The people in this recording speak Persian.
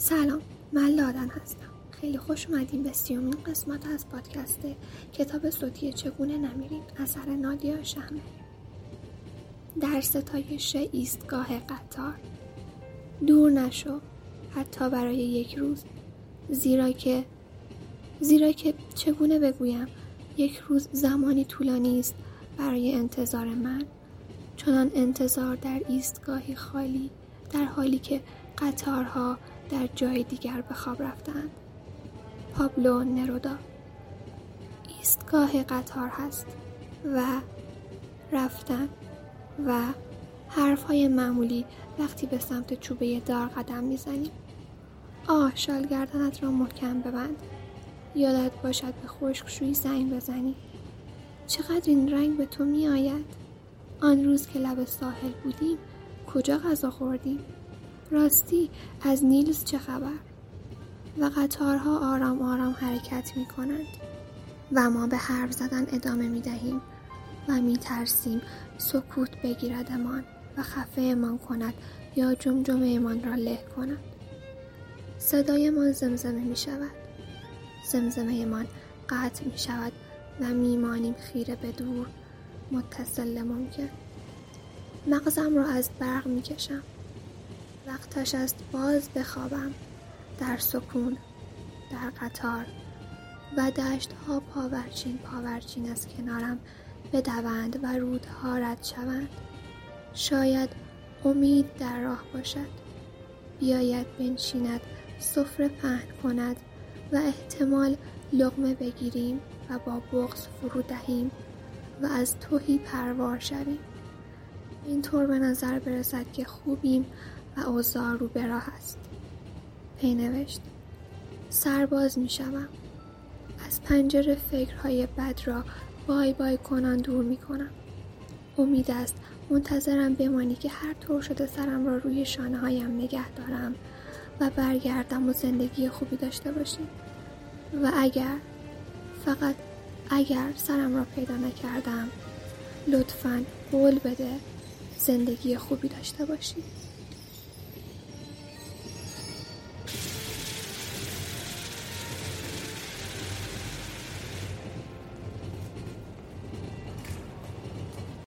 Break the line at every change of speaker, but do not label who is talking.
سلام من لادن هستم. خیلی خوش اومدیم به سیومین قسمت از پادکست کتاب صوتی چگونه نمیریم اثر نادیا شهمه در ستایش ایستگاه قطار. دور نشو حتی برای یک روز. زیرا که زیرا که چگونه بگویم یک روز زمانی طولانی است برای انتظار من. چنان انتظار در ایستگاهی خالی در حالی که قطارها در جای دیگر به خواب رفتند. پابلو نرودا ایستگاه قطار هست و رفتن و حرفهای معمولی وقتی به سمت چوبه دار قدم می‌زنیم آه شال گردنت را محکم ببند. یادت باشد به خشکشویی زنگ بزنی. چقدر این رنگ به تو می آید آن روز که لب ساحل بودیم کجا غذا خوردیم؟ راستی از نیلز چه خبر؟ و قطارها آرام آرام حرکت می کنند و ما به حرف زدن ادامه می دهیم و می ترسیم سکوت بگیردمان و خفه امان کند یا جمجمه امان را له کند. صدایمان زمزمه می شود زمزمه من قطع می شود و میمانیم خیره به دور. متصل ممکن. مغزم را از برق می کشم وقتش است باز بخوابم. در سکون در قطار و دشت ها پاورچین پاورچین از کنارم بدوند و رودها رد شوند. شاید امید در راه باشد. بیاید بنشیند سفره پهن کند و احتمال لغمه بگیریم و با بغز فرو دهیم و از توهی پروار شویم. اینطور به نظر برسد که خوبیم اوضاع رو به راه است پینوشت سرباز می شوم. از پنجره فکرهای بد را بای بای کنان دور می کنم. امید است منتظرم بمانی که هر طور شده سرم را روی شانه هایم نگه دارم و برگردم و زندگی خوبی داشته باشیم و اگر فقط اگر سرم را پیدا نکردم لطفا قول بده زندگی خوبی داشته باشید